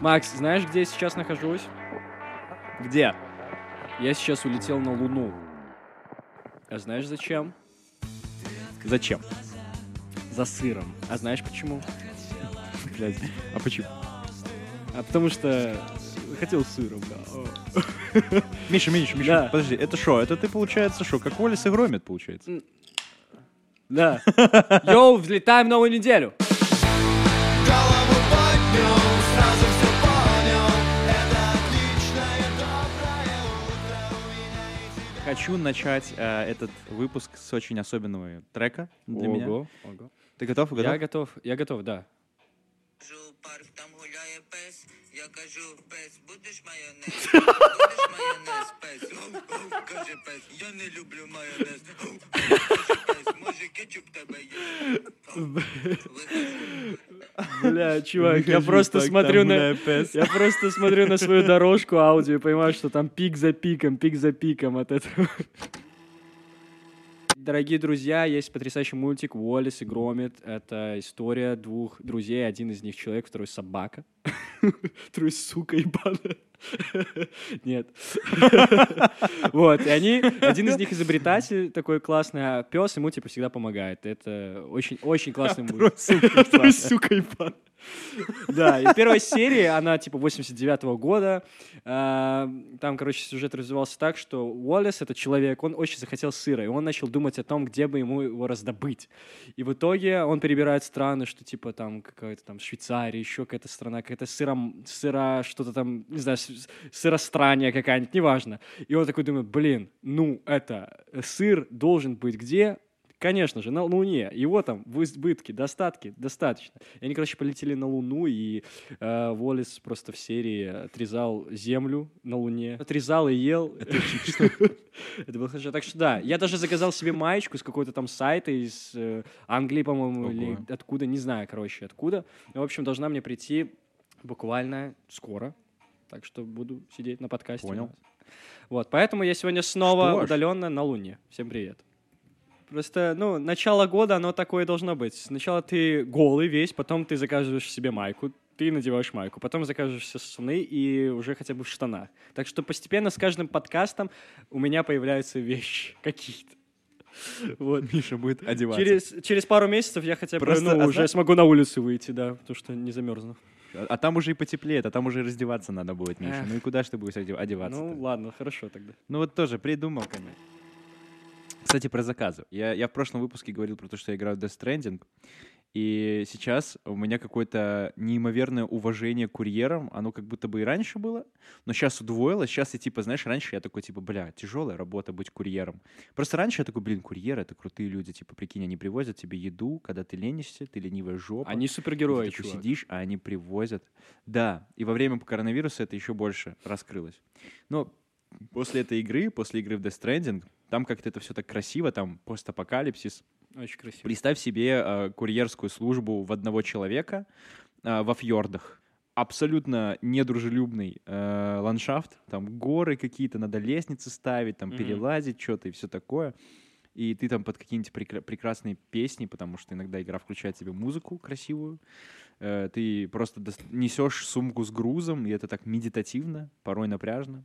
Макс, знаешь, где я сейчас нахожусь? Где? Я сейчас улетел на Луну. А знаешь зачем? Зачем? За сыром. А знаешь почему? Блядь. А почему? А потому что хотел сыром, да. Миша, Миша, Миша, Да. подожди, это что? Это ты, получается, что, как Уоллес и Громит, получается? Да. Йоу, взлетаем в новую неделю. Хочу начать э, этот выпуск с очень особенного трека для меня. Ого, ого. Ты готов? Готов? Я готов, я готов, да. Кажу, парк там пес, я кажу, пес, будеш майонез, будеш майонез, пес, оу, каже пес, я не люблю майонез, оу, каже пес, може кетчуп в тебе є? Бля, чувак, я Выхожу, просто так, смотрю там на... пес. Я просто смотрю на свою дорожку аудио и понимаю, что там пик за пиком, пик за пиком от этого. Дорогие друзья, есть потрясающий мультик «Уоллес и Громит». Это история двух друзей. Один из них человек, второй собака. Второй сука ебаная. Нет. Вот, и они, один из них изобретатель такой классный, а пес ему типа всегда помогает. Это очень, очень классный. Второй сука ебаная. Да, и первая серия, она типа 89-го года. А, Там, короче, сюжет развивался так, что Уоллес, этот человек, он очень захотел сыра, и он начал думать о том, где бы ему его раздобыть. И в итоге он перебирает страны, что типа там какая-то там Швейцария, еще какая-то страна, какая-то сыром, сыра, что-то там, не знаю, с- сыространия какая-нибудь, неважно. И он такой думает, блин, ну это, э, сыр должен быть где? Конечно же, на Луне. Его там в избытке, достатки, достаточно. И они, короче, полетели на Луну, и э, Уоллес просто в серии отрезал землю на Луне. Отрезал и ел. Это было хорошо. Так что да, я даже заказал себе маечку с какой-то там сайта из э, Англии, по-моему, или откуда, не знаю, короче, откуда. В общем, должна мне прийти буквально скоро. Так что буду сидеть на подкасте. Понял. Вот, поэтому я сегодня снова Что ж. удаленно на Луне. Всем привет. Просто, ну, начало года, оно такое должно быть. Сначала ты голый весь, потом ты заказываешь себе майку, ты надеваешь майку, потом заказываешь себе штаны и уже хотя бы в штанах. Так что постепенно с каждым подкастом у меня появляются вещи какие-то. Вот. Миша будет одеваться. Через, через пару месяцев я хотя бы Просто, ну, а уже зна- смогу на улицу выйти, да, потому что не замерзну. А, а там уже и потеплеет, а там уже и раздеваться надо будет, Миша. Эх. Ну и куда ж ты будешь одев- одеваться? Ну, ладно, хорошо тогда. Ну вот тоже придумал, конечно. Кстати, про заказы. Я, я в прошлом выпуске говорил про то, что я играю в Death Stranding, и сейчас у меня какое-то неимоверное уважение к курьерам. Оно как будто бы и раньше было, но сейчас удвоилось. Сейчас я типа, знаешь, раньше я такой типа, бля, тяжелая работа быть курьером. Просто раньше я такой, блин, курьеры — это крутые люди. Типа, прикинь, они привозят тебе еду, когда ты ленишься, ты ленивая жопа. Они супергерои, ты такой чувак. сидишь, а они привозят. Да, и во время коронавируса это еще больше раскрылось. Но после этой игры, после игры в Death Stranding, там как-то это все так красиво, там постапокалипсис. Очень красиво. Представь себе э, курьерскую службу в одного человека э, во фьордах. Абсолютно недружелюбный э, ландшафт, там горы какие-то, надо лестницы ставить, там Мгм. перелазить что-то и все такое. И ты там под какие-нибудь прекра- прекрасные песни, потому что иногда игра включает тебе музыку красивую. Э, ты просто дос- несешь сумку с грузом, и это так медитативно, порой напряжно.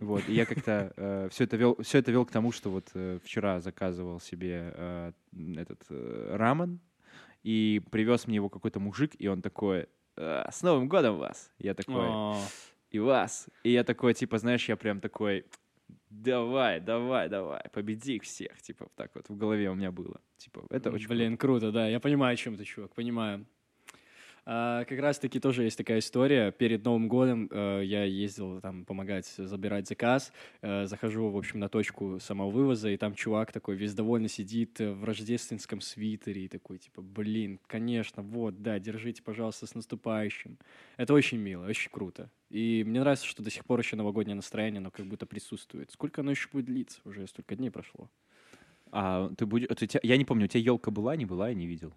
Вот, и я как-то все это вел, все это вел к тому, что вот э, вчера заказывал себе э, этот э, рамен, и привез мне его какой-то мужик, и он такой, «Э, с Новым годом вас! Я такой, О, и вас. И я такой, типа, знаешь, я прям такой, давай, давай, давай, победи их всех, типа, так вот в голове у меня было. Типа, это очень Блин, круто, да. Я понимаю, о чем ты, чувак, понимаю. А, как раз-таки тоже есть такая история. Перед Новым годом э, я ездил там помогать забирать заказ. Э, захожу, в общем, на точку самовывоза, и там чувак такой весь довольно сидит э, в рождественском свитере и такой, типа, блин, конечно, вот, да, держите, пожалуйста, с наступающим. Это очень мило, очень круто. И мне нравится, что до сих пор еще новогоднее настроение, оно как будто присутствует. Сколько оно еще будет длиться? Уже столько дней прошло. А ты будешь... Я не помню, у тебя елка была, не была, я не видел.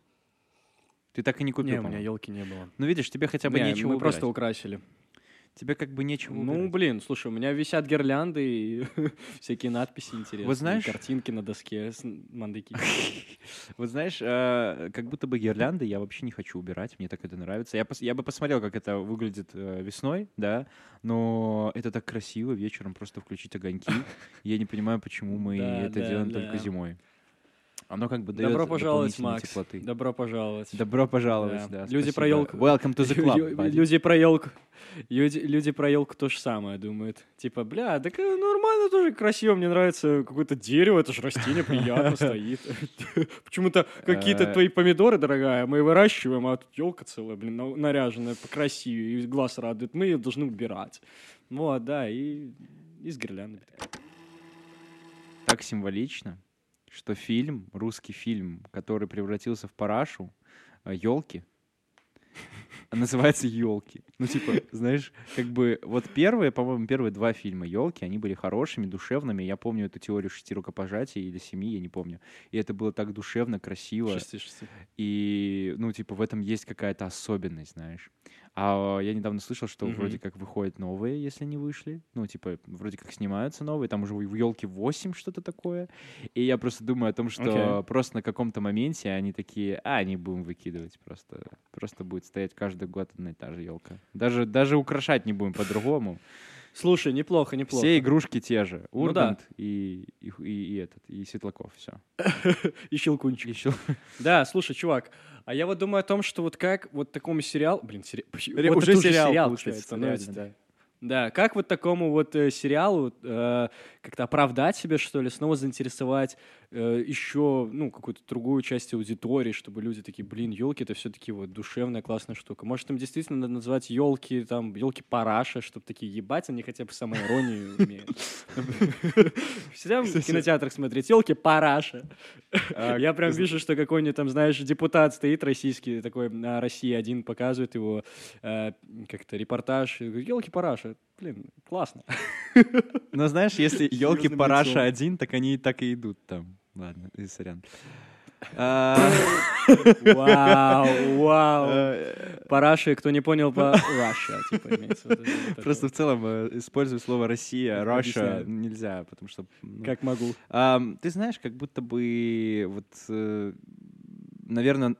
Ты так и не купил, Не, у меня елки не было. Ну, видишь, тебе хотя бы Не, нечего мы просто убирать. украсили. Тебе как бы нечего Ну, убирать. блин, слушай, у меня висят гирлянды и всякие надписи интересные. Вот знаешь- Картинки на доске с мандыки. Вот знаешь, э, как будто бы гирлянды я вообще не хочу убирать, мне так это нравится. Я, я бы посмотрел, как это выглядит э, весной, да, но это так красиво вечером просто включить огоньки. Я не понимаю, почему мы это делаем только зимой. Оно как бы дает Добро пожаловать, Макс. теплоты. Добро пожаловать. Добро пожаловать, Да. да. Люди спасибо. про ёлку. Welcome to the club, buddy. Люди про елку. Люди, люди про елку то же самое думают. Типа, бля, так э, нормально тоже красиво, мне нравится какое-то дерево, это же растение приятно стоит. Почему-то какие-то Э. твои помидоры, дорогая, мы выращиваем, а тут елка целая, блин, на- наряженная, покрасивее, и глаз радует. Мы ее должны убирать. Вот, да, и из гирлянды. так символично, что фильм, русский фильм, который превратился в парашу, елки, называется елки. Ну, типа, знаешь, как бы вот первые, по-моему, первые два фильма елки, они были хорошими, душевными. Я помню эту теорию шести рукопожатий или семи, я не помню. И это было так душевно, красиво. Шести, шести. И, ну, типа, в этом есть какая-то особенность, знаешь. А я недавно слышал, что Мгм. вроде как выходят новые, если не вышли. Ну, типа, вроде как снимаются новые. Там уже в елке 8 что-то такое. И я просто думаю о том, что Окей. просто на каком-то моменте они такие, а, не будем выкидывать. Просто, просто будет стоять каждый год одна и та же елка. Даже, даже украшать не будем по-другому. Слушай, неплохо, неплохо. Все игрушки те же. Ну да. Ургант и, и, и- и этот, и Светлаков. Все. И щелкунчик. Да, слушай, чувак, а я вот думаю о том, что вот как вот такому сериалу... Блин, сери... Ре- вот уже сериал, кстати, получается, становится, реально, да. Да, как вот такому вот э, сериалу э, как-то оправдать себя, что ли, снова заинтересовать э, еще, ну, какую-то другую часть аудитории, чтобы люди такие, блин, елки это все-таки вот душевная классная штука. Может, им действительно надо назвать елки, там, елки параша, чтобы такие ебать, они хотя бы самоиронию умеют. Всегда в кинотеатрах смотреть елки параша. А, Я прям вижу, что какой-нибудь там, знаешь, депутат стоит российский, такой на России один показывает его э, как-то репортаж, елки параша. Блин, классно. Но знаешь, если елки параша один, так они и так и идут там. Ладно, и сорян. А, Вау, вау. э, Параши, кто не понял, по Russia, типа, имеется Просто в целом э, использую слово Россия, Russia нельзя, потому что. ну, Как могу. Ты знаешь, как будто бы вот, наверное,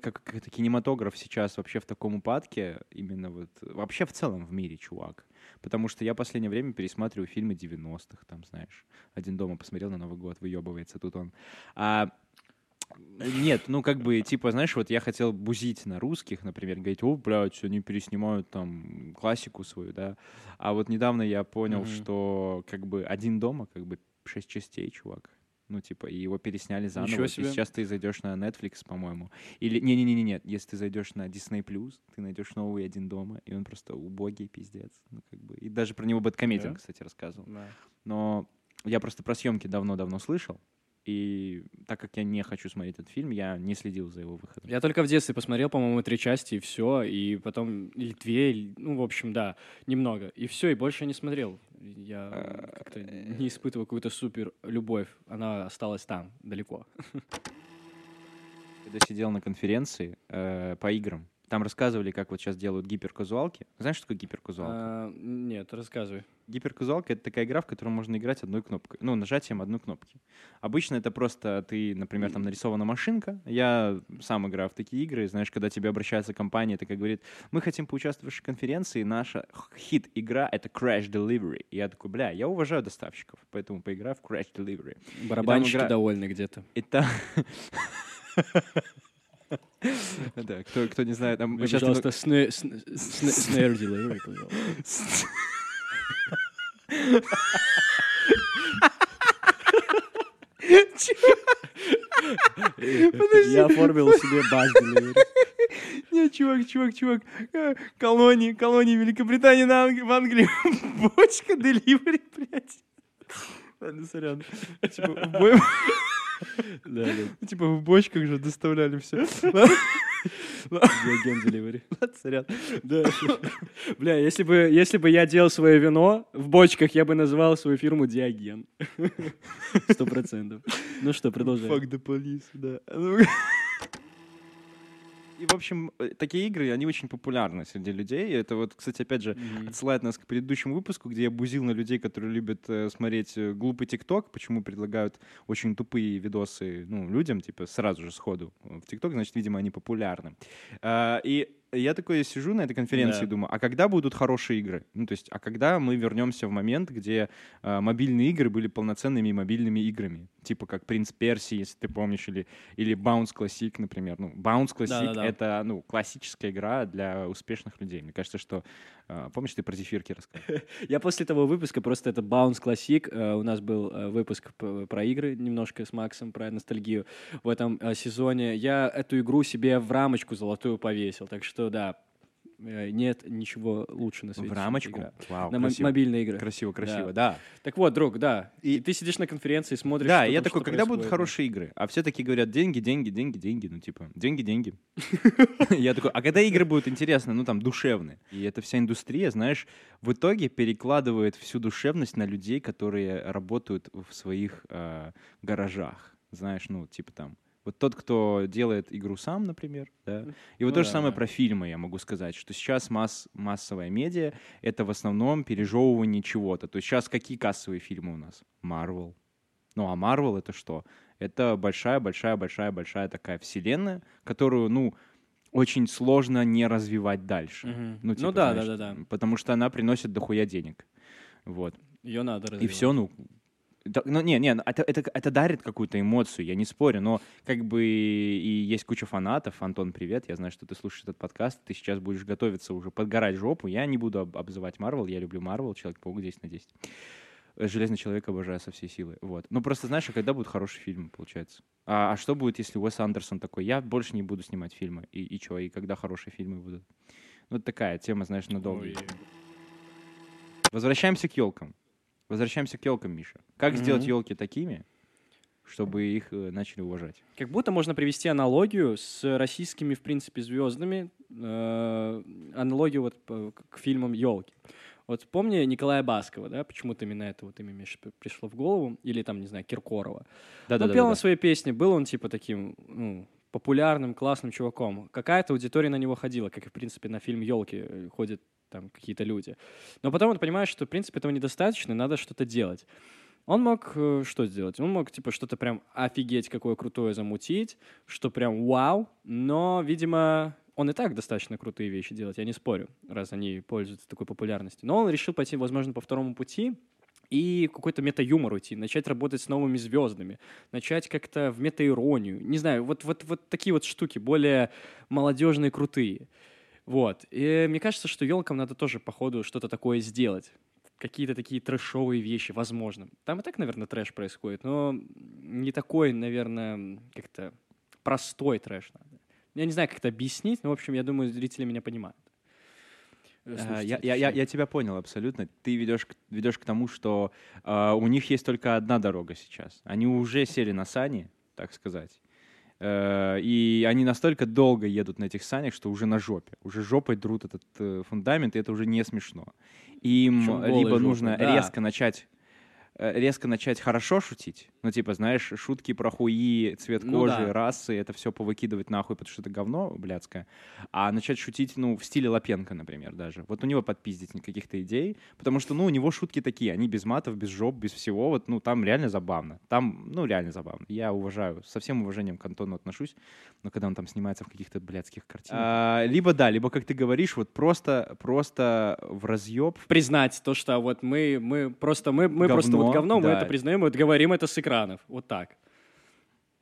как, как это кинематограф сейчас вообще в таком упадке, именно вот вообще в целом в мире, чувак. Потому что я последнее время пересматриваю фильмы 90-х, там, знаешь, один дома посмотрел на Новый год, выебывается тут он. А, нет, ну как бы, типа, знаешь, вот я хотел бузить на русских, например, говорить, о, блядь, они переснимают там классику свою, да. А вот недавно я понял, Мгм. что как бы один дома, как бы шесть частей, чувак. Ну, типа, и его пересняли заново. Ничего И себе. сейчас ты зайдешь на Netflix, по-моему. Или, не-не-не, нет, если ты зайдешь на Disney+, ты найдешь новый «Один дома», и он просто убогий, пиздец. Ну, как бы. И даже про него Бэткомедиан, Да? кстати, рассказывал. Да. Но я просто про съемки давно-давно слышал, и так как я не хочу смотреть этот фильм, я не следил за его выходом. Я только в детстве посмотрел, по-моему, три части, и все, и потом или две, или- ну, в общем, да, немного. И все, и больше не смотрел. Я как-то не испытываю какую-то супер любовь. Она осталась там, далеко. Когда сидел на конференции э, по играм, там рассказывали, как вот сейчас делают гиперказуалки. Знаешь, что такое гиперказуалка? А, Нет, рассказывай. Гиперказуалка — это такая игра, в которой можно играть одной кнопкой, ну, нажатием одной кнопки. Обычно это просто ты, например, там нарисована машинка. Я сам играю в такие игры. Знаешь, когда тебе обращается компания, такая говорит, мы хотим поучаствовать в вашей конференции, наша хит-игра — это Crash Delivery. И я такой, бля, я уважаю доставщиков, поэтому поиграю в Crash Delivery. Барабанщики игра- довольны где-то. И та- Да, кто, кто не знает, там пожалуйста, сне- сне- сне- snare delivery, пожалуйста. Я оформил себе бас delivery. Не, чувак, чувак, чувак. э, Колонии, колонии Великобритании на в Англии. Бочка деливери, блядь. Ладно, сорян. Типа. Типа в бочках же доставляли все. Диоген delivery. Ладно, сорян. Да. Бля, если бы, если бы я делал свое вино в бочках, я бы назвал свою фирму Диоген. Сто процентов. Ну что, продолжай. Fuck the police, да. И, в общем, э, такие игры, они очень популярны среди людей. Это вот, кстати, опять же, отсылает нас к предыдущему выпуску, где я бузил на людей, которые любят э, смотреть э, глупый ТикТок, почему предлагают очень тупые видосы ну, людям, типа, сразу же сходу в ТикТок, значит, видимо, они популярны. А, И я такой сижу на этой конференции и Да. думаю, а когда будут хорошие игры? Ну, то есть, а когда мы вернемся в момент, где а, мобильные игры были полноценными мобильными играми? Типа как «Принц Перси», если ты помнишь, или, или «Bounce Classic», например. Ну, «Bounce Classic» Да-да-да. это, ну, классическая игра для успешных людей. Мне кажется, что... а, помнишь, ты про зефирки рассказывал? Я после того выпуска просто это Bounce Classic. э, У нас был э, выпуск про игры немножко с Максом, про ностальгию в этом э, сезоне. Я эту игру себе в рамочку золотую повесил. Так что да, э, нет ничего лучше на свете. В рамочку? игра. Вау, На красиво. мобильные игры. Красиво, красиво, Да. да. Так вот, друг, да. И ты сидишь на конференции, смотришь. Да, и я там, такой, когда будут происходит. хорошие игры? А все такие говорят, деньги, деньги, деньги, деньги. Ну, типа, деньги, деньги. Я такой, а когда игры будут интересны, ну, там, душевные? И эта вся индустрия, знаешь, в итоге перекладывает всю душевность на людей, которые работают в своих э, гаражах. Знаешь, ну, типа там, вот тот, кто делает игру сам, например, да. И вот Ну то же да, самое про фильмы я могу сказать, что сейчас масс, массовая медиа — это в основном пережевывание чего-то. То есть сейчас какие кассовые фильмы у нас? Marvel. Ну, а Marvel — это что? Это большая-большая-большая-большая такая вселенная, которую, ну, очень сложно не развивать дальше. Мгм. Ну, Ну типа, да, знаешь, да, да, да. Потому что она приносит дохуя денег. Вот. Ее надо И развивать. все, ну, ну, не, не, это, это, это дарит какую-то эмоцию, я не спорю, но как бы и есть куча фанатов. Антон, привет, я знаю, что ты слушаешь этот подкаст, ты сейчас будешь готовиться уже подгорать жопу. Я не буду об- обзывать Марвел, я люблю Марвел, Человек-паук 10 на 10. Э, Железный человек обожаю со всей силы. Вот. Ну, просто знаешь, а когда будут хорошие фильмы, получается? А, а что будет, если Уэс Андерсон такой, я больше не буду снимать фильмы? И, и что, и когда хорошие фильмы будут? Ну, это такая тема, знаешь, надолго. Ой. Возвращаемся к елкам. Возвращаемся к елкам, Миша. Как сделать Мгм. елки такими, чтобы их э, начали уважать? Как будто можно привести аналогию с российскими, в принципе, звездами. э, аналогию вот по- к фильмам «Елки». Вот помни Николая Баскова, да? Почему-то именно это вот имя Миша пришло в голову. Или там, не знаю, Киркорова. Да, ну, пел он свои песни, был он типа таким ну, популярным, классным чуваком. Какая-то аудитория на него ходила, как и, в принципе, на фильм «Елки» ходят там какие-то люди. Но потом он понимает, что, в принципе, этого недостаточно, и надо что-то делать. Он мог э, что сделать? Он мог, типа, что-то прям офигеть какое крутое замутить, что прям вау, но, видимо, он и так достаточно крутые вещи делает, я не спорю, раз они пользуются такой популярностью. Но он решил пойти, возможно, по второму пути, и какой-то мета-юмор уйти, начать работать с новыми звездами, начать как-то в мета-иронию. Не знаю, вот, вот, вот такие вот штуки, более молодежные, крутые. Вот. И мне кажется, что елкам надо тоже, походу, что-то такое сделать. Какие-то такие трэшовые вещи, возможно. Там и так, наверное, трэш происходит, но не такой, наверное, как-то простой трэш надо. Я не знаю, как это объяснить, но, в общем, я думаю, зрители меня понимают. Э, слушатели, Я, я, я, я тебя понял абсолютно. Ты ведешь, ведешь к тому, что а, у них есть только одна дорога сейчас. Они уже сели на сани, так сказать. Э, и они настолько долго едут на этих санях, что уже на жопе. Уже жопой друт этот э, фундамент, и это уже не смешно. Им либо жопой, нужно да. резко начать резко начать хорошо шутить, ну, типа, знаешь, шутки про хуи, цвет Ну кожи, да. расы, это все повыкидывать нахуй, потому что это говно блядское, а начать шутить, ну, в стиле Лапенко, например, даже. Вот у него подпиздить каких-то идей, потому что, ну, у него шутки такие, они без матов, без жоп, без всего, вот, ну, там реально забавно. Там, ну, реально забавно. Я уважаю, со всем уважением к Антону отношусь, но когда он там снимается в каких-то блядских картинах. А, либо, да, либо, как ты говоришь, вот просто, просто в разъеб, признать то, что вот мы, мы просто мы, мы просто Говно, вот говно, мы да. это признаем, вот говорим это с экранов, вот так.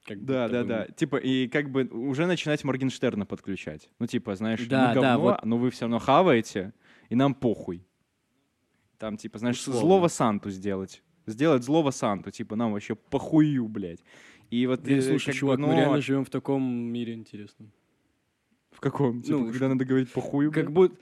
Как Да, будто да, бы да. Типа, и как бы уже начинать Моргенштерна подключать. Ну, типа, знаешь, Да, мы да, говно, вот. но вы все равно хаваете, и нам похуй. Там, типа, знаешь, Условно. злого Санту сделать. Сделать злого Санту, типа, нам вообще похую, блядь. И вот, Блин, э, слушай, как бы, чувак, мы но- реально живем в таком мире интересном. В каком? Типа, Ну, когда надо говорить похую, Как будто...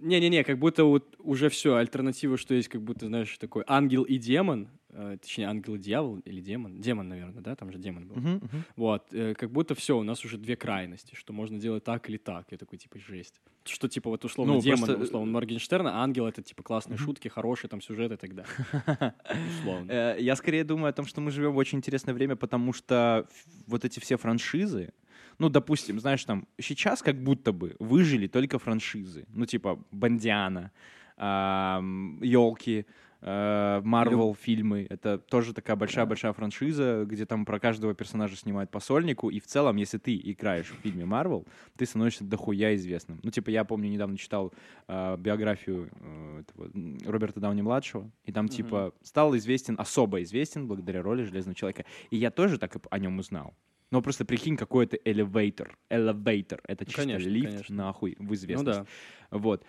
Не-не-не, как будто вот уже все, альтернатива, что есть, как будто, знаешь, такой ангел и демон, э, точнее, ангел и дьявол или демон, демон, наверное, да, там же демон был. Мгм, мгм. Вот, э, как будто все, у нас уже две крайности, что можно делать так или так. Я такой, типа, жесть. Что, типа, вот условно Ну, демон, просто, э, условно Моргенштерн, а ангел — это, типа, классные шутки, хорошие там сюжеты и так далее. Условно. Э, Я скорее думаю о том, что мы живем в очень интересное время, потому что вот эти все франшизы, ну, допустим, знаешь, там, сейчас как будто бы выжили только франшизы. Ну, типа, Бандиана, Елки, Марвел фильмы. Это тоже такая большая-большая франшиза, где там про каждого персонажа снимают по сольнику. И в целом, если ты играешь в фильме Марвел, ты становишься дохуя известным. Ну, типа, я помню, недавно читал э, биографию э, этого, Роберта Дауни-младшего, и там, типа, стал известен, особо известен благодаря роли Железного Человека. И я тоже так о нем узнал. Но просто прикинь, какой это элевейтор. Элевейтор. Это чисто Конечно, лифт, конечно. нахуй, в Ну известность. да. Вот.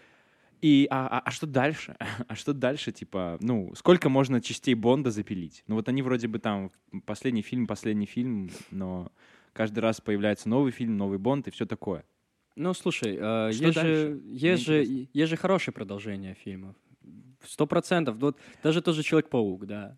И, а, а- а что дальше? А что дальше, типа, ну, сколько можно частей Бонда запилить? Ну, вот они вроде бы там, последний фильм, последний фильм, но каждый раз появляется новый фильм, новый Бонд и все такое. Ну, слушай, э, есть, же, есть, же, есть же хорошее продолжение фильмов. Сто процентов. Вот даже тот же Человек-паук, да,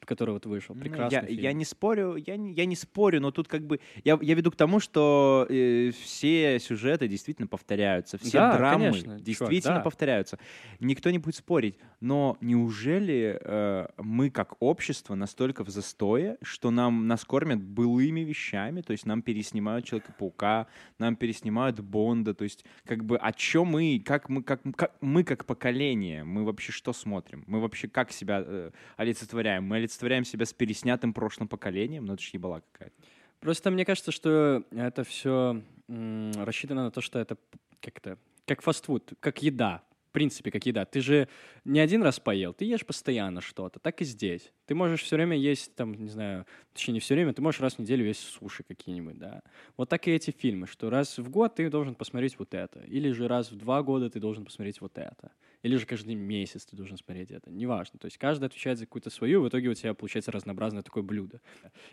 который вот вышел. Ну, Прекрасный я, фильм. я не спорю, я не, я не спорю, но тут как бы я, я веду к тому, что э, все сюжеты действительно повторяются, все Да, драмы конечно, чувак, действительно да. повторяются. Никто не будет спорить, но неужели э, мы как общество настолько в застое, что нам нас кормят былыми вещами, то есть нам переснимают Человека-паука, нам переснимают Бонда, то есть как бы о чем мы, как мы, как, как мы как поколение, мы вообще что смотрим, мы вообще как себя э, олицетворяем, мы олицетворяем себя с переснятым прошлым поколением, ну это ж ебала какая-то. Просто мне кажется, что это все рассчитано на то, что это как-то как фастфуд, как еда. В принципе, как еда. Ты же не один раз поел, ты ешь постоянно что-то. Так и здесь. Ты можешь все время есть, там, не знаю, точнее, не все время, ты можешь раз в неделю есть суши какие-нибудь, да. Вот так и эти фильмы, что раз в год ты должен посмотреть вот это. Или же раз в два года ты должен посмотреть вот это. Или же каждый месяц ты должен смотреть это. Неважно. То есть каждый отвечает за какую-то свою, и в итоге у тебя получается разнообразное такое блюдо.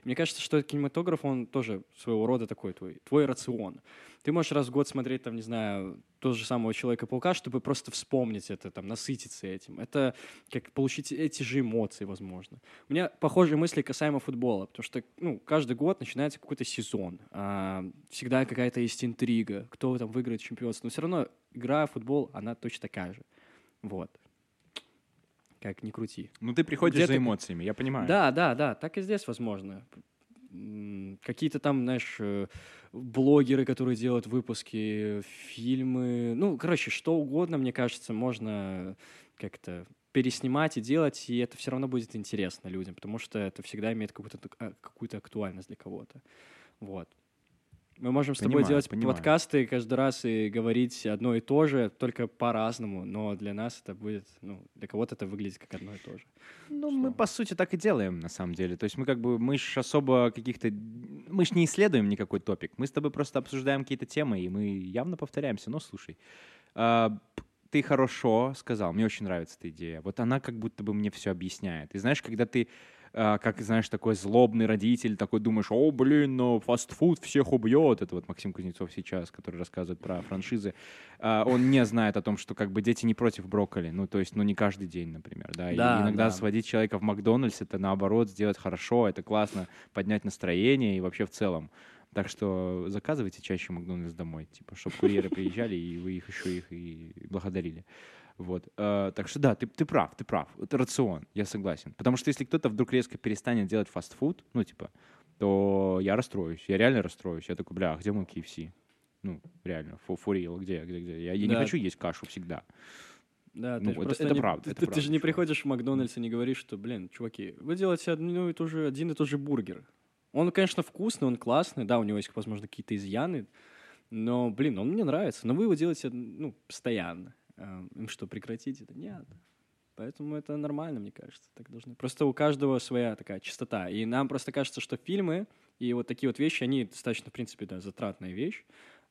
Мне кажется, что кинематограф, он тоже своего рода такой твой, твой рацион. Ты можешь раз в год смотреть, там, не знаю, того же самого Человека-паука, чтобы просто вспомнить это, там, насытиться этим. Это как получить эти же эмоции, возможно. У меня похожие мысли касаемо футбола, потому что, ну, каждый год начинается какой-то сезон. а, всегда какая-то есть интрига, кто там выиграет чемпионство. Но все равно игра в футбол, она точно такая же. Вот. Как ни крути. Ну ты приходишь Где за ты- эмоциями, я понимаю. Да, да, да, так и здесь возможно. Какие-то там, знаешь, э, блогеры, которые делают выпуски, фильмы, ну, короче, что угодно, мне кажется, можно как-то переснимать и делать, и это все равно будет интересно людям, потому что это всегда имеет какую-то, а, какую-то актуальность для кого-то. Вот. Мы можем с тобой Понимаю, делать понимаю. подкасты каждый раз и говорить одно и то же, только по-разному, но для нас это будет, ну, для кого-то это выглядит как одно и то же. Ну, мы Что? по сути так и делаем, на самом деле. То есть мы как бы, мы ж особо каких-то, мы ж не исследуем никакой топик. Мы с тобой просто обсуждаем какие-то темы, и мы явно повторяемся. Но слушай, а, ты хорошо сказал, мне очень нравится эта идея. Вот она как будто бы мне все объясняет. И знаешь, когда ты как, знаешь, такой злобный родитель, такой думаешь, о, блин, ну, фастфуд всех убьет. Это вот Максим Кузнецов сейчас, который рассказывает про франшизы. А, он не знает о том, что как бы дети не против брокколи. Ну, то есть, ну, не каждый день, например, да. И Да, иногда да. сводить человека в Макдональдс, это наоборот сделать хорошо, это классно поднять настроение и вообще в целом. Так что заказывайте чаще Макдональдс домой, типа, чтобы курьеры приезжали, и вы их еще их и благодарили. Вот. Э, так что да, ты, ты прав, ты прав. Это рацион, я согласен. Потому что если кто-то вдруг резко перестанет делать фастфуд, ну, типа, то я расстроюсь. Я реально расстроюсь. Я такой, бля, а где мой KFC? Ну, реально, for, for real, где, где, где? Я, я не Да. хочу есть кашу всегда. Да, Ну, это- это не- правда, Ты, это ты правда, же не приходишь в Макдональдс и не говоришь, что, блин, чуваки, вы делаете одну и ту же, один и тот же бургер. Он, конечно, вкусный, он классный, да, у него есть, возможно, какие-то изъяны, но, блин, он мне нравится. Но вы его делаете, ну, постоянно. А, Им что, прекратить это? Нет. Поэтому это нормально, мне кажется. Так должны. Просто у каждого своя такая чистота. И нам просто кажется, что фильмы и вот такие вот вещи, они достаточно, в принципе, да, затратная вещь.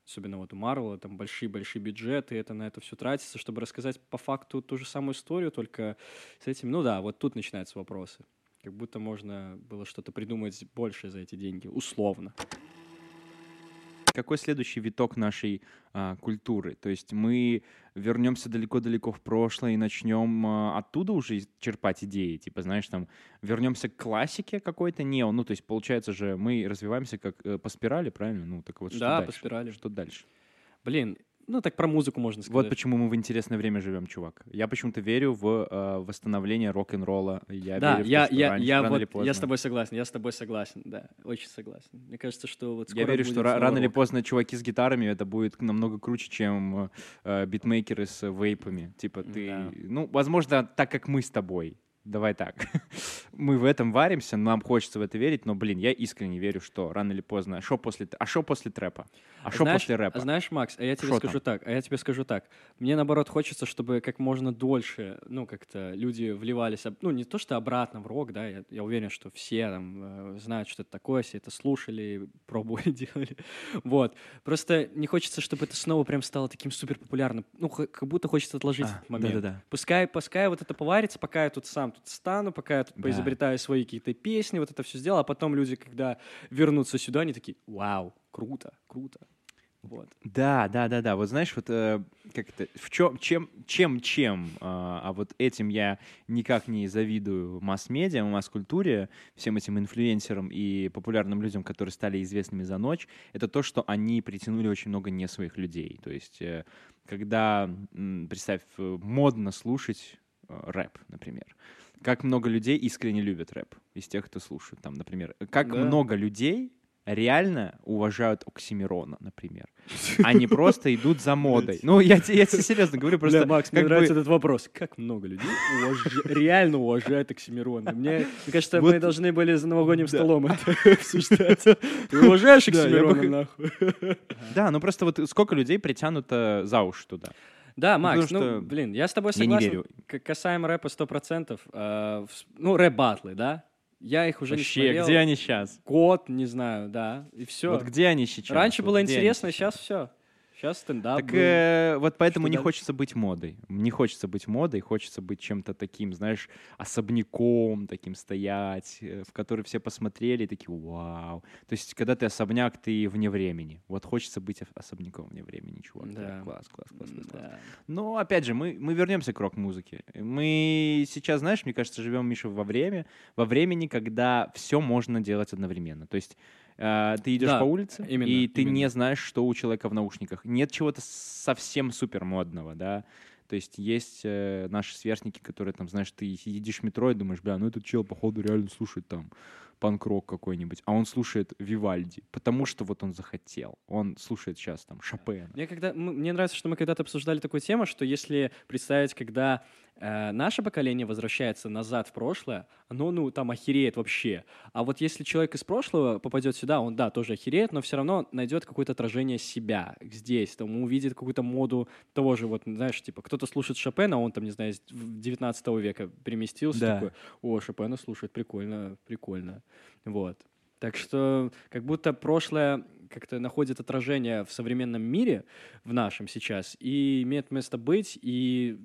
Особенно вот у Марвела, там большие-большие бюджеты, это на это все тратится, чтобы рассказать по факту ту же самую историю, только с этим, ну да, вот тут начинаются вопросы. Как будто можно было что-то придумать больше за эти деньги, условно. Какой следующий виток нашей а, культуры? То есть мы вернемся далеко-далеко в прошлое и начнем а, оттуда уже черпать идеи, типа, знаешь, там, вернемся к классике какой-то, не, ну, то есть, получается же, мы развиваемся как э, по спирали, правильно? Ну, так вот, что Да, по дальше? спирали. Что дальше? Блин, ну, так про музыку можно сказать. Вот почему мы в интересное время живем, чувак. Я почему-то верю в э, восстановление рок-н-ролла. Я да, верю в то, я, что я, я, рано или вот, я с тобой согласен, я с тобой согласен, да, очень согласен. Мне кажется, что вот Я скоро верю, будет что рано или рок. поздно чуваки с гитарами это будет намного круче, чем э, битмейкеры с вейпами. Типа ты, Да. ну, возможно, так как мы с тобой. Давай так. Мы в этом варимся, нам хочется в это верить, но, блин, я искренне верю, что рано или поздно. А что после, а шо после трэпа? А что после рэпа? Знаешь, Макс, а я тебе Шо скажу так, а я тебе скажу так. Мне наоборот хочется, чтобы как можно дольше, ну как-то люди вливались, ну не то что обратно в рок, да, я, я уверен, что все там э, знают, что это такое, все это слушали, пробовали, делали, вот. Просто не хочется, чтобы это снова прям стало таким супер популярным, ну как будто хочется отложить А, этот момент. да-да-да. Пускай, пускай вот это поварится, пока я тут сам стану, пока я тут Да. поизобретаю свои какие-то песни, вот это все сделал, а потом люди, когда вернутся сюда, они такие, вау, круто, круто. Вот. Да, да, да, да. Вот знаешь, вот э, как это, в чем, чем, чем, чем, а, а вот этим я никак не завидую масс-медиа, масс-культуре, всем этим инфлюенсерам и популярным людям, которые стали известными за ночь, это то, что они притянули очень много не своих людей. То есть, э, когда, представь, э, модно слушать э, рэп, например. Как много людей искренне любят рэп из тех, кто слушает там, например. Как Да. много людей реально уважают Оксимирона, например. Они просто идут за модой. Ну, я, я тебе серьезно говорю, просто... Бля, Макс, мне как нравится бы- этот вопрос. Как много людей уважа- реально уважают Оксимирона? Мне, мне кажется, Вот- мы должны были за новогодним Да. столом это обсуждать. Ты уважаешь Да, Оксимирона, бы- нахуй? Да, ну просто вот сколько людей притянуто за уши туда. Да, Макс, Потому ну, что блин, я с тобой я не согласен. верю. К- Касаемо рэпа 100%. э, Ну, рэп-батлы, да? Я их уже не Вообще, смотрел. где они сейчас? Год, не знаю, да. И все. Вот где они сейчас? Раньше Вот было интересно, сейчас все. Сейчас стендап. Так был. э, вот поэтому Что не дальше? хочется быть модой. Не хочется быть модой, хочется быть чем-то таким, знаешь, особняком таким стоять, э, в который все посмотрели и такие, вау. То есть, когда ты особняк, ты вне времени. Вот хочется быть ос- особняком вне времени, чувак. Да, Да. Класс, класс, класс, класс, класс. Да. Но опять же, мы, мы вернемся к рок-музыке. Мы сейчас, знаешь, мне кажется, живем, Миша, во время, во времени, когда все можно делать одновременно. То есть ты идешь Да, по улице, именно, и ты именно. не знаешь, что у человека в наушниках. Нет чего-то совсем супер модного, да. То есть есть э, наши сверстники, которые там, знаешь, ты едешь в метро и думаешь, бля, ну этот чел, походу, реально слушает там панк-рок какой-нибудь, а он слушает Вивальди, потому что вот он захотел. Он слушает сейчас там Шопена. Мне, когда, мне нравится, что мы когда-то обсуждали такую тему, что если представить, когда э, наше поколение возвращается назад в прошлое, оно, ну, там охереет вообще. А вот если человек из прошлого попадет сюда, он, да, тоже охереет, но все равно найдет какое-то отражение себя здесь, там, увидит какую-то моду того же, вот, знаешь, типа, кто-то слушает Шопена, он там, не знаю, из 19 века переместился, Да. такой, о, Шопена слушает, прикольно, прикольно. Вот. Так что как будто прошлое как-то находит отражение в современном мире, в нашем сейчас, и имеет место быть, и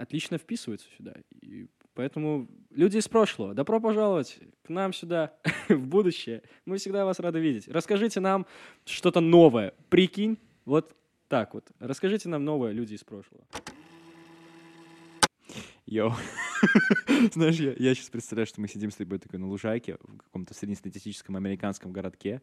отлично вписывается сюда. И поэтому люди из прошлого, добро пожаловать к нам сюда, в будущее. Мы всегда вас рады видеть. Расскажите нам что-то новое. Прикинь, вот так вот. Расскажите нам новое, люди из прошлого. Йоу. Знаешь, я, я сейчас представляю, что мы сидим с тобой такой на лужайке в каком-то среднестатистическом американском городке,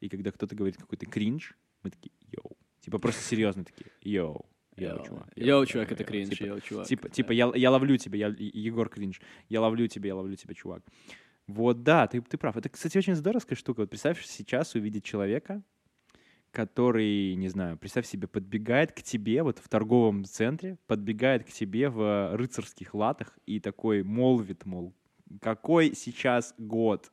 и когда кто-то говорит какой-то кринж, мы такие, yo. Типа просто серьезно такие, yo. Yo, чувак. Yo, чувак, это yo». кринж, Типа, yo, чувак. Типа, да. типа я, я ловлю тебя, я, Егор Кринж, я ловлю тебя, я ловлю тебя, чувак. Вот, да, ты, ты прав. Это, кстати, очень здоровская штука. Вот представь сейчас увидеть человека, который, не знаю, представь себе, подбегает к тебе вот в торговом центре, подбегает к тебе в рыцарских латах и такой молвит, мол, какой сейчас год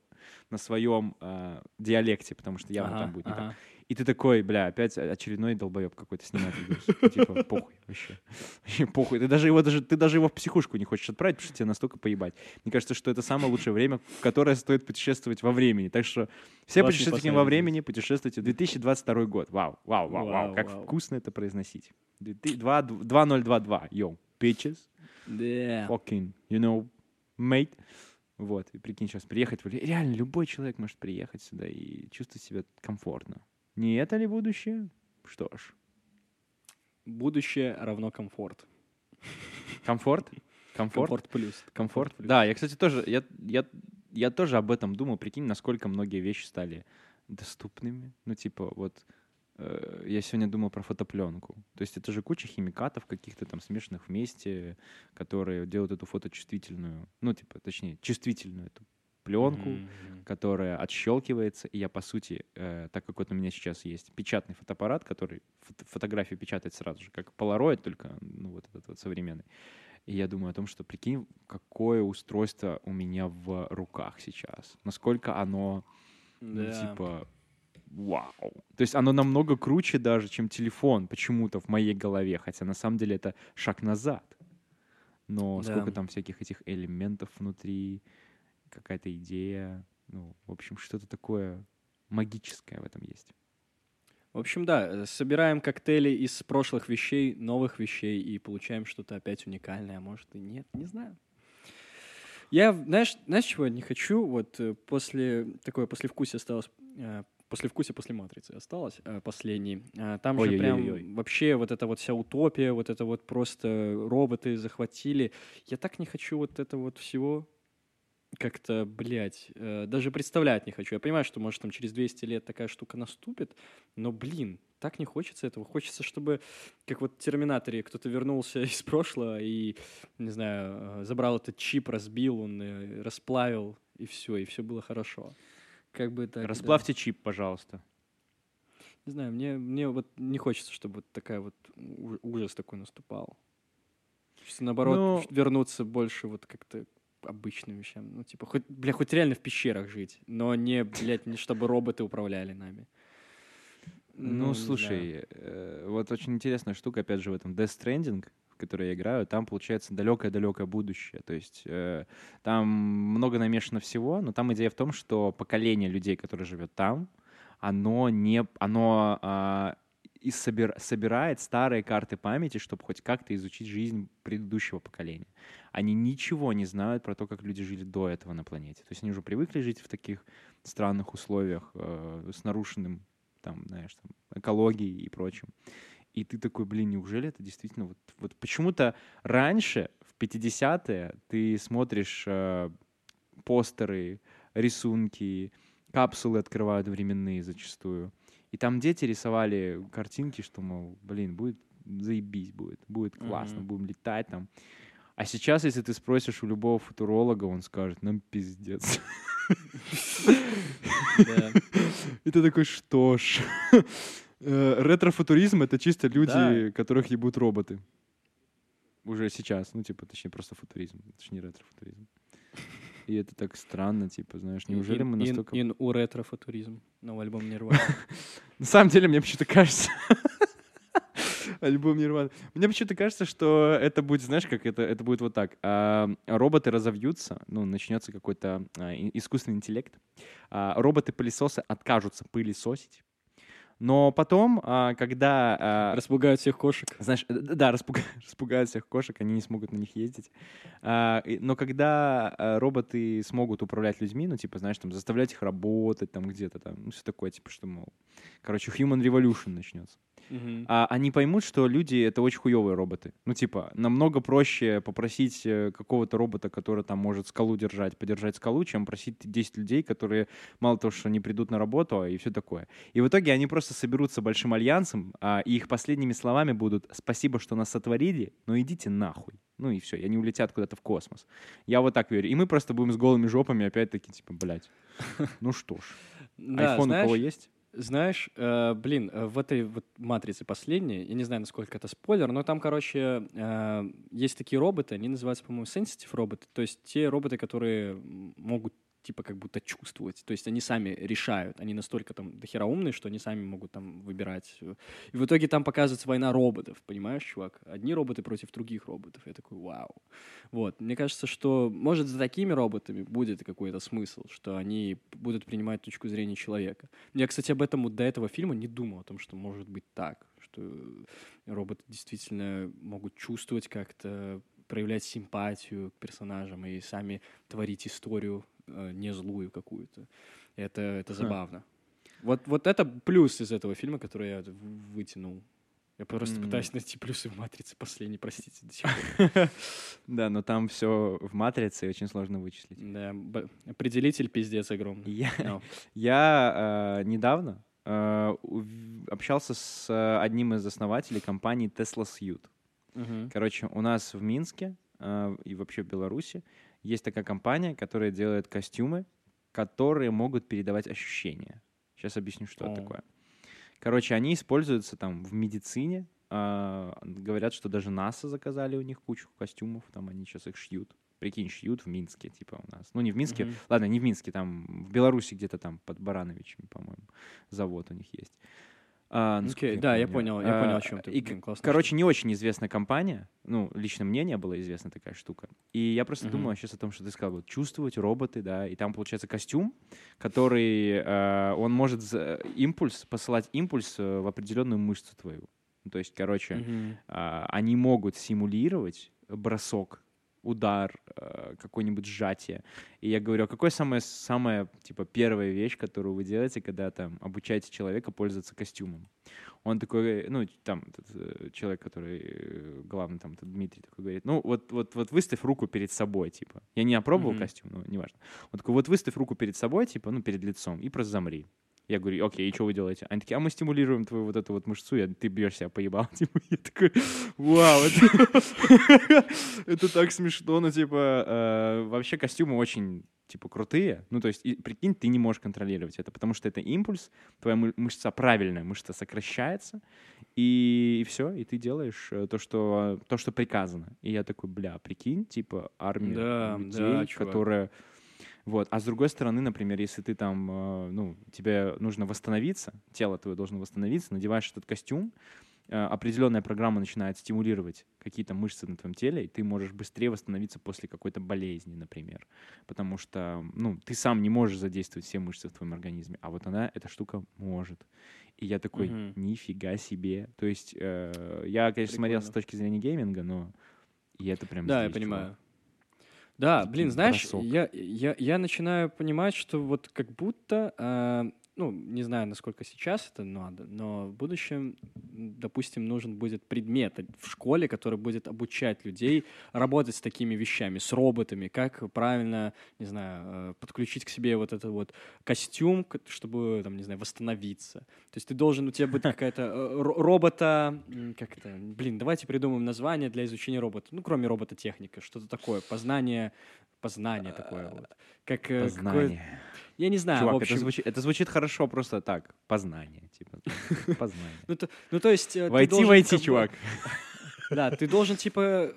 на своем э, диалекте, потому что явно Ага, там будет не так. И ты такой, бля, опять очередной долбоеб какой-то. Ну, Типа, похуй вообще. Вообще похуй. Ты даже его даже, ты даже его в психушку не хочешь отправить, потому что тебе настолько поебать. Мне кажется, что это самое лучшее время, в которое стоит путешествовать во времени. Так что все путешественники во времени, путешествуйте. 2022 год. Вау, вау, вау, вау. Как вкусно это произносить. 2 2022. Йоу, bitches. Да. Fucking, you know, mate. Вот, и прикинь, сейчас приехать, реально любой человек может приехать сюда и чувствовать себя комфортно. Не это ли будущее? Что ж, Будущее равно комфорт. комфорт? Комфорт? Комфорт плюс. Комфорт? плюс. Да, я, кстати, тоже, я, я, я тоже об этом думал. Прикинь, насколько многие вещи стали доступными. Ну, типа, вот э, я сегодня думал про фотопленку. То есть это же куча химикатов каких-то там смешанных вместе, которые делают эту фоточувствительную, ну, типа, точнее, чувствительную эту пленку, Мгм. которая отщелкивается, и я, по сути, э, так как вот у меня сейчас есть печатный фотоаппарат, который фото- фотографию печатает сразу же, как Polaroid, только, ну, вот этот вот современный. И я думаю о том, что, прикинь, какое устройство у меня в руках сейчас. Насколько оно, ну, Да. типа, вау. То есть оно намного круче даже, чем телефон почему-то в моей голове, хотя на самом деле это шаг назад. Но Да. сколько там всяких этих элементов внутри, какая-то идея, ну, в общем, что-то такое магическое в этом есть. В общем, да, э, собираем коктейли из прошлых вещей, новых вещей и получаем что-то опять уникальное, а может и нет, не знаю. Я, знаешь, знаешь, чего я не хочу? Вот э, после такое послевкусие осталось, э, послевкусие после матрицы осталось последний. Там же прям Ой-ой-ой-ой. вообще вот эта вот вся утопия, вот это вот просто роботы захватили. Я так не хочу вот это вот всего как-то, блядь, э, даже представлять не хочу. Я понимаю, что, может, там через 200 лет такая штука наступит, но, блин, так не хочется этого. Хочется, чтобы, как вот в «Терминаторе», кто-то вернулся из прошлого и, не знаю, э, забрал этот чип, разбил, он э, расплавил, и все, и все было хорошо. Как бы так, да. Расплавьте чип, пожалуйста. Не знаю, мне, мне вот не хочется, чтобы вот такая вот ужас такой наступал. Наоборот, Ну- ш- вернуться больше вот как-то обычным вещам. Ну, типа, хоть, бля, хоть реально в пещерах жить, но не, блядь, не чтобы роботы управляли нами. Ну, не слушай, э, вот очень интересная штука, опять же, в этом Death Stranding, в который я играю, там получается далекое-далекое будущее. То есть э, там много намешано всего, но там идея в том, что поколение людей, которое живет там, оно не, оно а, и собир- собирает старые карты памяти, чтобы хоть как-то изучить жизнь предыдущего поколения. Они ничего не знают про то, как люди жили до этого на планете. То есть они уже привыкли жить в таких странных условиях э, с нарушенным там, знаешь, там, экологией и прочим. И ты такой, блин, неужели это действительно вот, вот почему-то раньше, в 50-е, ты смотришь э, постеры, рисунки, капсулы открывают временные зачастую. И там дети рисовали картинки, что, мол, блин, будет заебись будет, будет классно, Мгм. будем летать там. А сейчас, если ты спросишь у любого футуролога, он скажет, нам пиздец. И ты такой, что ж. Э, Ретрофутуризм — это чисто люди, которых ебут роботы. Уже сейчас. Ну, типа, точнее, просто футуризм. Не ретрофутуризм. И это так странно, типа, знаешь, неужели мы настолько... Ин у ретро-футуризм. Новый альбом Нирвана. На самом деле, мне почему-то кажется... Альбом Нирвана. Мне почему-то кажется, что это будет, знаешь, как это, это будет вот так. А, роботы разовьются, ну, начнется какой-то а, искусственный интеллект. А, роботы-пылесосы откажутся пылесосить. Но потом, а, когда а, Распугают всех кошек. знаешь, э, да, распуга- распугают всех кошек, они не смогут на них ездить. А, но когда роботы смогут управлять людьми, ну, типа, знаешь, там, заставлять их работать там где-то там, ну, все такое, типа, что, мол, короче, human revolution начнется. А они поймут, что люди — это очень хуевые роботы. Ну, типа, намного проще попросить э, какого-то робота, который там может скалу держать, подержать скалу, чем просить 10 людей, которые мало того, что не придут на работу, а и все такое. И в итоге они просто соберутся большим альянсом, а, и их последними словами будут «спасибо, что нас сотворили, но идите нахуй». Ну и все, и они улетят куда-то в космос. Я вот так верю. И мы просто будем с голыми жопами опять-таки, типа, блядь, ну что ж. Айфон у кого есть? Знаешь, э, блин, э, в этой вот матрице последней, я не знаю, насколько это спойлер, но там, короче, э, есть такие роботы, они называются, по-моему, sensitive роботы, то есть те роботы, которые могут типа как будто чувствовать, то есть они сами решают, они настолько там дохера умные, что они сами могут там выбирать. И в итоге там показывается война роботов, понимаешь, чувак? Одни роботы против других роботов. Я такой, вау. Вот, мне кажется, что, может, за такими роботами будет какой-то смысл, что они будут принимать точку зрения человека. Я, кстати, об этом вот до этого фильма не думал, о том, что может быть так, что роботы действительно могут чувствовать как-то, проявлять симпатию к персонажам и сами творить историю не злую какую-то. Это, это забавно. Вот, вот это плюс из этого фильма, который я вытянул. Я просто пытаюсь найти плюсы в «Матрице» последней, простите, до сих пор. Да, но там все в матрице и очень сложно вычислить. Да, определитель пиздец огромный. Я, я э, недавно, э, общался с э, одним из основателей компании Tesla Suit. Короче, у нас в Минске э, и вообще в Беларуси есть такая компания, которая делает костюмы, которые могут передавать ощущения. Сейчас объясню, что это такое. Короче, они используются там в медицине. а, говорят, что даже НАСА заказали у них кучу костюмов, там они сейчас их шьют. Прикинь, шьют в Минске, типа у нас. Ну, не в Минске, Мгм. ладно, не в Минске, там в Беларуси где-то там под Барановичами, по-моему, завод у них есть. А, насколько Окей, да, я понял, я понял, о чем ты. и Блин, Короче, не очень известная компания. Ну, лично мне не была известна такая штука. И я просто Мгм. думал сейчас о том, что ты сказал, вот чувствовать роботы, да, и там получается костюм, который, э, он может за- импульс, посылать импульс э, в определенную мышцу твою. Ну, То есть, короче, Мгм. а, они могут симулировать бросок, удар, э, какое-нибудь сжатие. И я говорю, а какое самое, самая, типа, первая вещь, которую вы делаете, когда там обучаете человека пользоваться костюмом? Он такой, ну, там, этот, э, человек, который э, главный, там, этот Дмитрий такой говорит, ну, вот, вот, вот выставь руку перед собой, типа. Я не опробовал Мгм. костюм, но неважно. Он такой, вот выставь руку перед собой, типа, ну, перед лицом, и просто замри. Я говорю, окей, и что вы делаете? Они такие, а мы стимулируем твою вот эту вот мышцу, и ты бьешь себя поебал. Типа, я такой, вау, это, так смешно, ну, типа, э, вообще костюмы очень, типа, крутые. Ну, то есть, и, прикинь, ты не можешь контролировать это, потому что это импульс, твоя мы- мышца правильная, мышца сокращается, и, все, и ты делаешь э, то, что, то, что приказано. И я такой, бля, прикинь, типа, армия Да, людей, да, чувак. которая... Вот. А с другой стороны, например, если ты там, э, ну, тебе нужно восстановиться, тело твое должно восстановиться, надеваешь этот костюм, э, определенная программа начинает стимулировать какие-то мышцы на твоем теле, и ты можешь быстрее восстановиться после какой-то болезни, например. Потому что, ну, ты сам не можешь задействовать все мышцы в твоем организме, а вот она, эта штука может. И я такой, Мгм. нифига себе. То есть э, я, конечно, смотрел с Прикольно. точки зрения гейминга, но и это прям Да, я здесь, чувак. Да, Такой блин, знаешь, бросок. я, я, я начинаю понимать, что вот как будто, а, ну, не знаю, насколько сейчас это надо, но в будущем, допустим, нужен будет предмет в школе, который будет обучать людей работать с такими вещами, с роботами, как правильно, не знаю, э, подключить к себе вот этот вот костюм, чтобы, там, не знаю, восстановиться. То есть ты должен, у тебя будет какая-то э, ро- робота, как это, блин, давайте придумаем название для изучения робота, ну, кроме робототехника, что-то такое, познание, познание такое вот. Как, э, Познание. Я не знаю, Чувак, в общем, это, звучит, это звучит хорошо просто так. Познание. Типа, познание. ну, то, ну, то есть... э, Войти, войти, чувак. Да, ты должен, типа,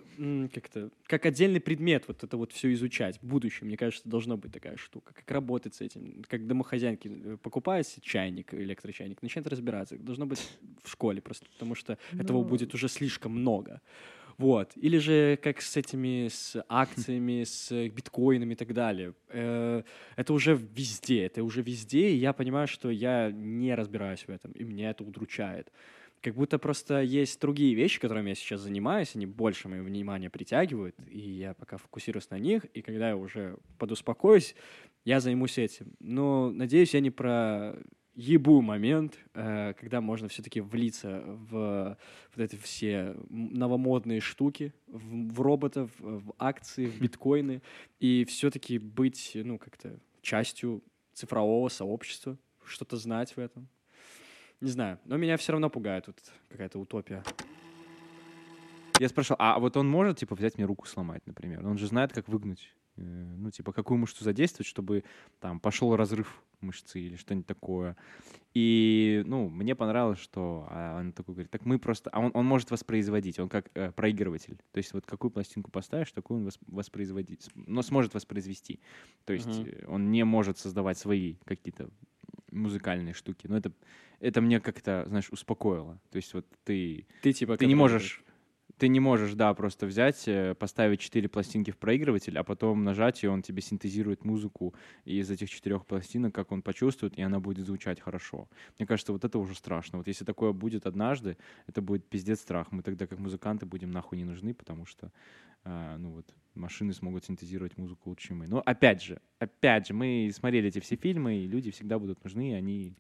как-то, как отдельный предмет вот это вот все изучать в будущем. Мне кажется, должна быть такая штука. Как работать с этим. Как домохозяйки э, покупают чайник, электрочайник, начинают разбираться. Должно быть в школе просто, потому что этого будет уже слишком много. Вот. Или же как с этими, с акциями, с биткоинами и так далее. Э, Это уже везде, это уже везде, и я понимаю, что я не разбираюсь в этом, и меня это удручает. Как будто просто есть другие вещи, которыми я сейчас занимаюсь, они больше мое внимание притягивают, и я пока фокусируюсь на них, и когда я уже подуспокоюсь, я займусь этим. Но, надеюсь, я не про ебу момент, э, когда можно все-таки влиться в вот эти все новомодные штуки, в, роботов, в акции, в биткоины, и все-таки быть, ну, как-то частью цифрового сообщества, что-то знать в этом. Не знаю, но меня все равно пугает вот какая-то утопия. Я спрашивал, а вот он может, типа, взять мне руку сломать, например? Он же знает, как выгнуть. Э, Ну, типа, какую мышцу задействовать, чтобы там пошел разрыв мышцы или что-нибудь такое. И, ну, мне понравилось, что а, он такой говорит, так мы просто... А он, он может воспроизводить, он как э, проигрыватель. То есть вот какую пластинку поставишь, такую он вос- воспроизводить, с- но сможет воспроизвести. То есть э, он не может создавать свои какие-то музыкальные штуки. Но это, это мне как-то, знаешь, успокоило. То есть вот ты Ты типа... ты не можешь, ты не можешь, да, просто взять, э, поставить четыре пластинки в проигрыватель, а потом нажать, и он тебе синтезирует музыку из этих четырех пластинок, как он почувствует, и она будет звучать хорошо. Мне кажется, вот это уже страшно. Вот если такое будет однажды, это будет пиздец страх. Мы тогда как музыканты будем нахуй не нужны, потому что, а, ну вот, машины смогут синтезировать музыку лучше, чем мы. Но опять же, опять же, мы смотрели эти все фильмы, и люди всегда будут нужны, и они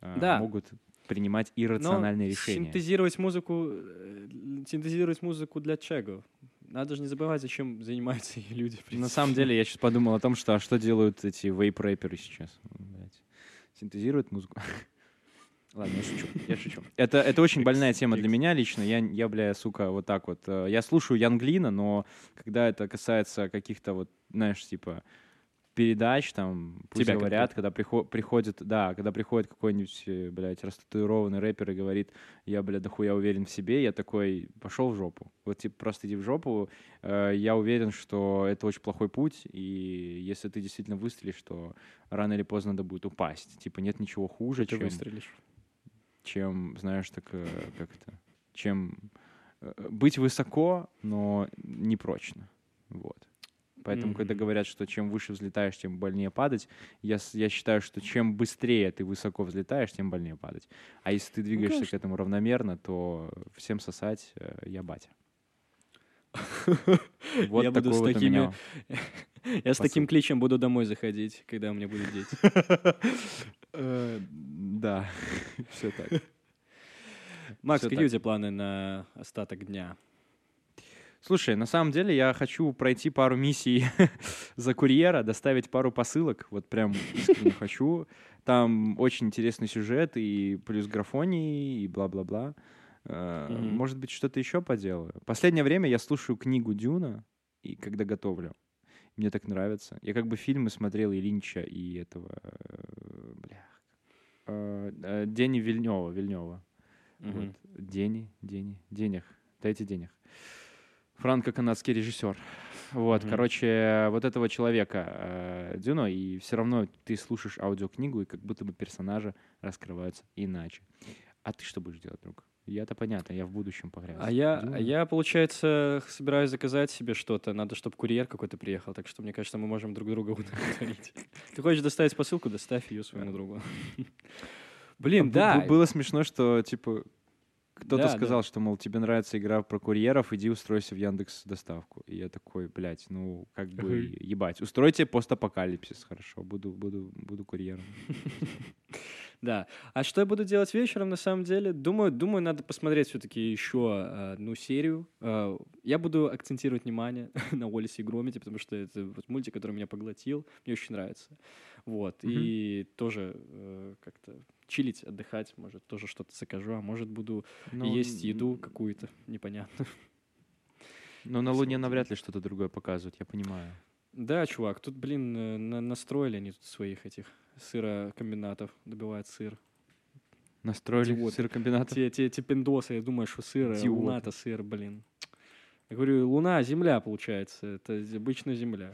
а, Да. могут принимать Но иррациональные решения. Синтезировать музыку, э, синтезировать музыку для чего? Надо же не забывать, зачем занимаются и люди. На самом деле, я сейчас подумал о том, что а что делают эти вейп-рэперы сейчас? Блядь. Синтезируют музыку. Ладно, я шучу, я шучу. Это, это очень больная тема для меня лично. Я, я, бля, сука, вот так вот. э, Я слушаю Янглина, но когда это касается каких-то вот, знаешь, типа передач, там, пусть Тебя говорят, когда прихо- приходит, да, когда приходит какой-нибудь, блядь, растатуированный рэпер и говорит, я, бля, дохуя уверен в себе, я такой, пошел в жопу. Вот, типа, просто иди в жопу. Э, Я уверен, что это очень плохой путь, и если ты действительно выстрелишь, то рано или поздно надо будет упасть. Типа, нет ничего хуже, Ты чем выстрелишь. чем, знаешь, так э, как это, чем э, быть высоко, но не прочно. Вот. Поэтому, когда Мгм. говорят, что чем выше взлетаешь, тем больнее падать, я, я считаю, что чем быстрее ты высоко взлетаешь, тем больнее падать. А если ты двигаешься к конечно. этому равномерно, то всем сосать э, я батя. Вот Я буду с такими-. Я с таким кличем буду домой заходить, когда у меня будут дети. Э, Да, все так. Макс, какие у тебя планы на остаток дня? Слушай, на самом деле я хочу пройти пару миссий за курьера, доставить пару посылок, вот прям искренне хочу. Там очень интересный сюжет и плюс графоний и бла-бла-бла. Мгм. Может быть, что-то еще поделаю. Последнее время я слушаю книгу Дюна, и когда готовлю. Мне так нравится. Я как бы фильмы смотрел и Линча, и этого... э, Бля. э, Дени Вильнева. Вильнева. Мгм. Вот. Дени, Дени, денег. Дайте денег. Франко-канадский режиссер. Вот, Мгм. короче, вот этого человека э, Дюно, и все равно ты слушаешь аудиокнигу, и как будто бы персонажи раскрываются иначе. А ты что будешь делать, друг? Я-то понятно, я в будущем погряз. А я, а я, получается, собираюсь заказать себе что-то. Надо, чтобы курьер какой-то приехал. Так что, мне кажется, мы можем друг друга удовлетворить. Ты хочешь доставить посылку, доставь ее своему другу. Блин, да. Было смешно, что, типа, кто-то Да, да. сказал, что, мол, тебе нравится игра про курьеров, иди устройся в Яндекс доставку. И я такой, блядь, ну, как бы, ебать. Устройте постапокалипсис, хорошо, буду, буду, буду курьером. Да. А что я буду делать вечером, на самом деле? Думаю, думаю, надо посмотреть все-таки еще э, одну серию. Э, Я буду акцентировать внимание на Уоллесе и Громите, потому что это вот мультик, который меня поглотил. Мне очень нравится. Вот. И тоже э, как-то чилить, отдыхать. Может, тоже что-то закажу, а может, буду Ну, есть еду какую-то непонятную. Но на Луне навряд ли что-то другое показывают, я понимаю. Да, чувак, тут, блин, э, на- настроили они тут своих этих сырокомбинатов, добивают сыр. Настроили Идиоты. сырокомбинат. Те, те, те пиндосы, я думаю, что сыр, а луна-то сыр, блин. Я говорю, луна, земля, получается. Это обычная земля.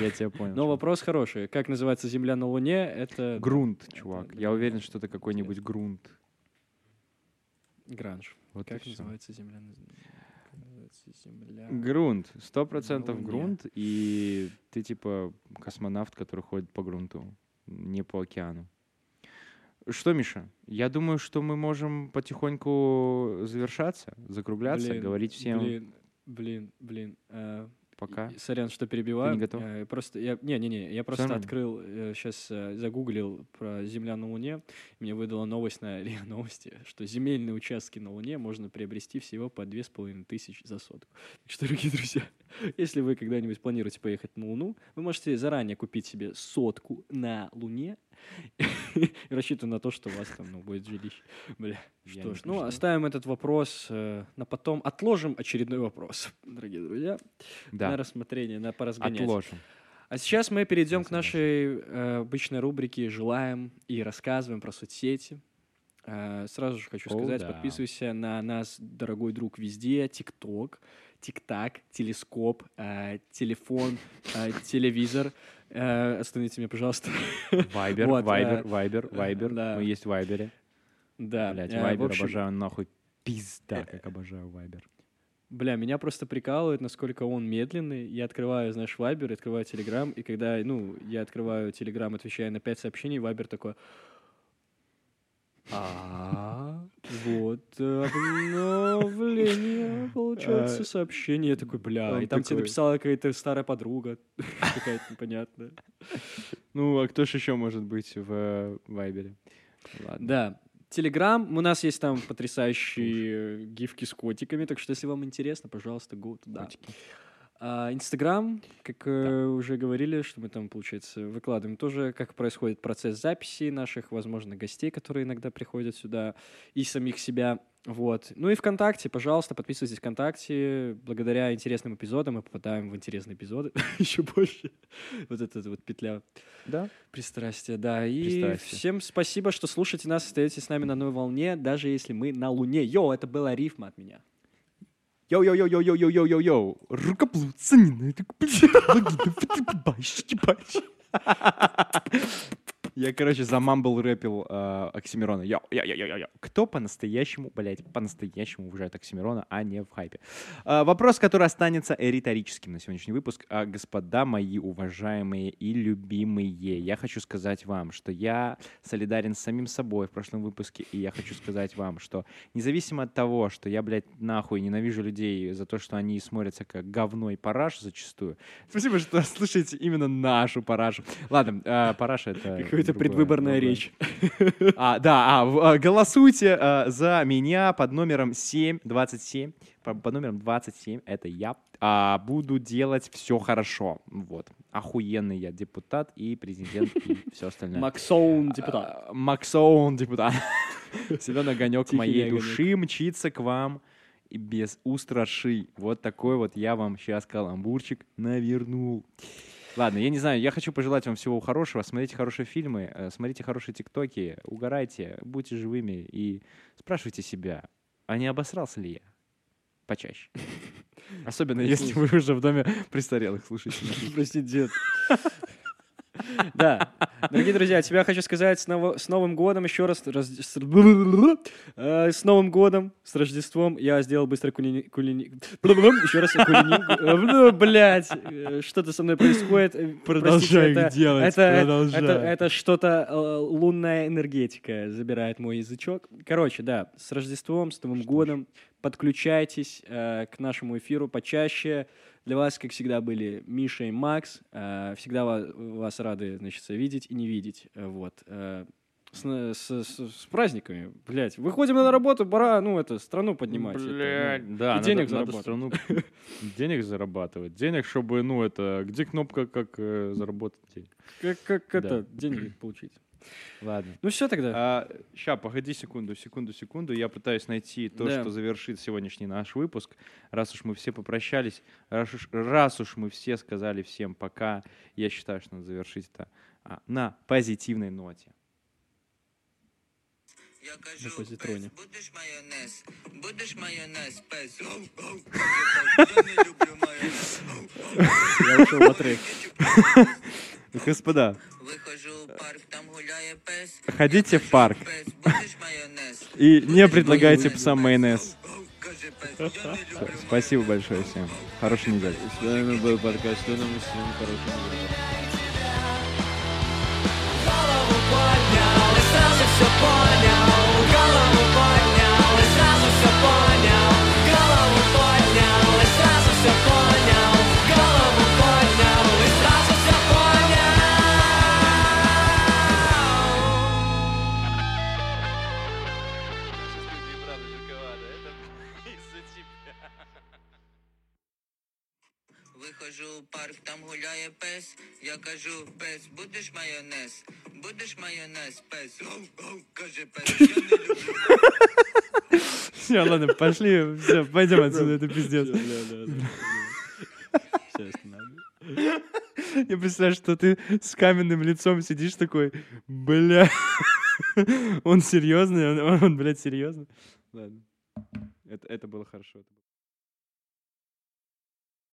Я тебя понял. Но вопрос хороший. Как называется земля на луне? Это Грунт, чувак. Я уверен, что это какой-нибудь грунт. гранж. Вот Как называется земля? на- как называется земля? Грунт, сто процентов грунт, и ты типа космонавт, который ходит по грунту, не по океану. Что, Миша? Я думаю, что мы можем потихоньку завершаться, закругляться, Блин, говорить всем Блин, блин, блин. э, пока. Сорян, что перебиваю. не готов? Э, Просто я не, не, не, я просто нормально. открыл сейчас загуглил про Земля на Луне. Мне выдала новость на РИА Новости, что земельные участки на Луне можно приобрести всего по две с половиной тысячи за сотку. Так что, дорогие друзья, если вы когда-нибудь планируете поехать на Луну, вы можете заранее купить себе сотку на Луне и рассчитывать на то, что у вас там ну, будет жилище. Бля. Что ж, ну, оставим этот вопрос э, на потом. Отложим очередной вопрос, дорогие друзья на Да, рассмотрение, на поразгонять. отложим. А сейчас мы перейдем к нашей э, обычной рубрике «Желаем» и рассказываем про соцсети. Э, сразу же хочу сказать, да. подписывайся на нас, дорогой друг, везде. ТикТок, ТикТак, телескоп, э, телефон, э, телевизор. Э, остановите меня, пожалуйста. Вайбер, Вайбер, э, Вайбер, Вайбер. да. Мы есть в Вайбере. да, Блять, э, Вайбер обожаю нахуй. Пизда, как обожаю Вайбер. Бля, меня просто прикалывает, насколько он медленный. Я открываю, знаешь, Вайбер, открываю Телеграм, и когда, ну, я открываю Телеграм, отвечаю на пять сообщений, Вайбер такой... А, вот обновление, получается, А, сообщение. Я такой, бля, и там тебе написала какая-то старая подруга, какая-то непонятная. Ну, а кто ж еще может быть в э, Вайбере? Ладно. Да. Телеграм, у нас есть там потрясающие гифки с котиками, так что если вам интересно, пожалуйста, go туда. Котики. А, Инстаграм, как э, уже говорили, что мы там, получается, выкладываем тоже, как происходит процесс записи наших, возможно, гостей, которые иногда приходят сюда, и самих себя. Вот. Ну и ВКонтакте, пожалуйста, подписывайтесь ВКонтакте. Благодаря интересным эпизодам мы попадаем в интересные эпизоды еще больше. Вот эта вот петля Да. пристрастия, да. И Пристрастие. всем спасибо, что слушаете нас, остаетесь с нами на одной волне, даже если мы на Луне. Йоу, это была рифма от меня. Йоу-йоу-йоу-йоу-йоу-йоу-йоу. Рукоплуцанина. Я, короче, замамбл рэпил э, Оксимирона. Йо, йо, йо, йо, йо. Кто по-настоящему, блядь, по-настоящему уважает Оксимирона, а не в хайпе? А, вопрос, который останется риторическим на сегодняшний выпуск. А, господа мои уважаемые и любимые, я хочу сказать вам, что я солидарен с самим собой в прошлом выпуске, и я хочу сказать вам, что независимо от того, что я, блядь, нахуй ненавижу людей за то, что они смотрятся как говно и параш зачастую. Спасибо, что слушаете именно нашу парашу. Ладно, а, параша — это... Какая-то другое, предвыборная другое. речь. А, да, а, а, голосуйте а, за меня под номером 7, 27. По, под номером 27, это я. А, буду делать все хорошо. Вот. Охуенный я депутат и президент и все остальное. Максоун, депутат. А, Максон, депутат. Зеленый огонек Тихий моей огонек. души мчится к вам и без устраши. Вот такой вот я вам сейчас каламбурчик навернул. Ладно, я не знаю, я хочу пожелать вам всего хорошего. Смотрите хорошие фильмы, э, смотрите хорошие тиктоки, угорайте, будьте живыми и спрашивайте себя, а не обосрался ли я? Почаще. Особенно если вы уже в доме престарелых слушаете. Прости, дед. Да, дорогие друзья, тебя хочу сказать с, ново- с Новым годом еще раз. раз- с, э, с Новым годом, с Рождеством. Я сделал быстро кулини... кулини- Еще раз кулини... Блять, что-то со мной происходит. Э, Продолжай их делать, это, продолжай. Это, это что-то э, лунная энергетика забирает мой язычок. Короче, да, с Рождеством, с Новым годом. Подключайтесь э, к нашему эфиру почаще. Для вас, как всегда, были Миша и Макс. Э, всегда ва- вас рады, значит, видеть и не видеть. Э, Вот. Э, с, с- с- с праздниками, блядь. Выходим на работу, пора, ну, это, страну поднимать. это, ну, Блядь, да, и надо- денег надо заработать. страну денег зарабатывать. Денег, чтобы, ну, это, где кнопка, как э, заработать денег? Как, как Да. это, деньги получить. Ладно. Ну, все тогда. ща, погоди секунду, секунду, секунду. Я пытаюсь найти то, Да. что завершит сегодняшний наш выпуск. Раз уж мы все попрощались, раз уж, раз уж мы все сказали всем пока, я считаю, что надо завершить это а, на позитивной ноте. Я На кажу, позитроне. пес, будеш майонез, будеш майонез, пес. Я не люблю майонез. Я ушел на трек. Господа, ходите в парк и не предлагайте псам майонез. Спасибо большое всем. Хорошей недели. С вами был подкаст «Что нам и всем хорошего Голову поднял и сразу все понял. Парк, там гуляє пес. Я кажу, пес, будеш майонез, будеш майонез, пес. Оу, оу, каже пес, я не люблю Все, ладно, пошли, все, пойдем отсюда, это пиздец. Я представляю, что ты с каменным лицом сидишь такой, бля, он серьезный, он, он блядь, серьезно. Ладно, это, это было хорошо.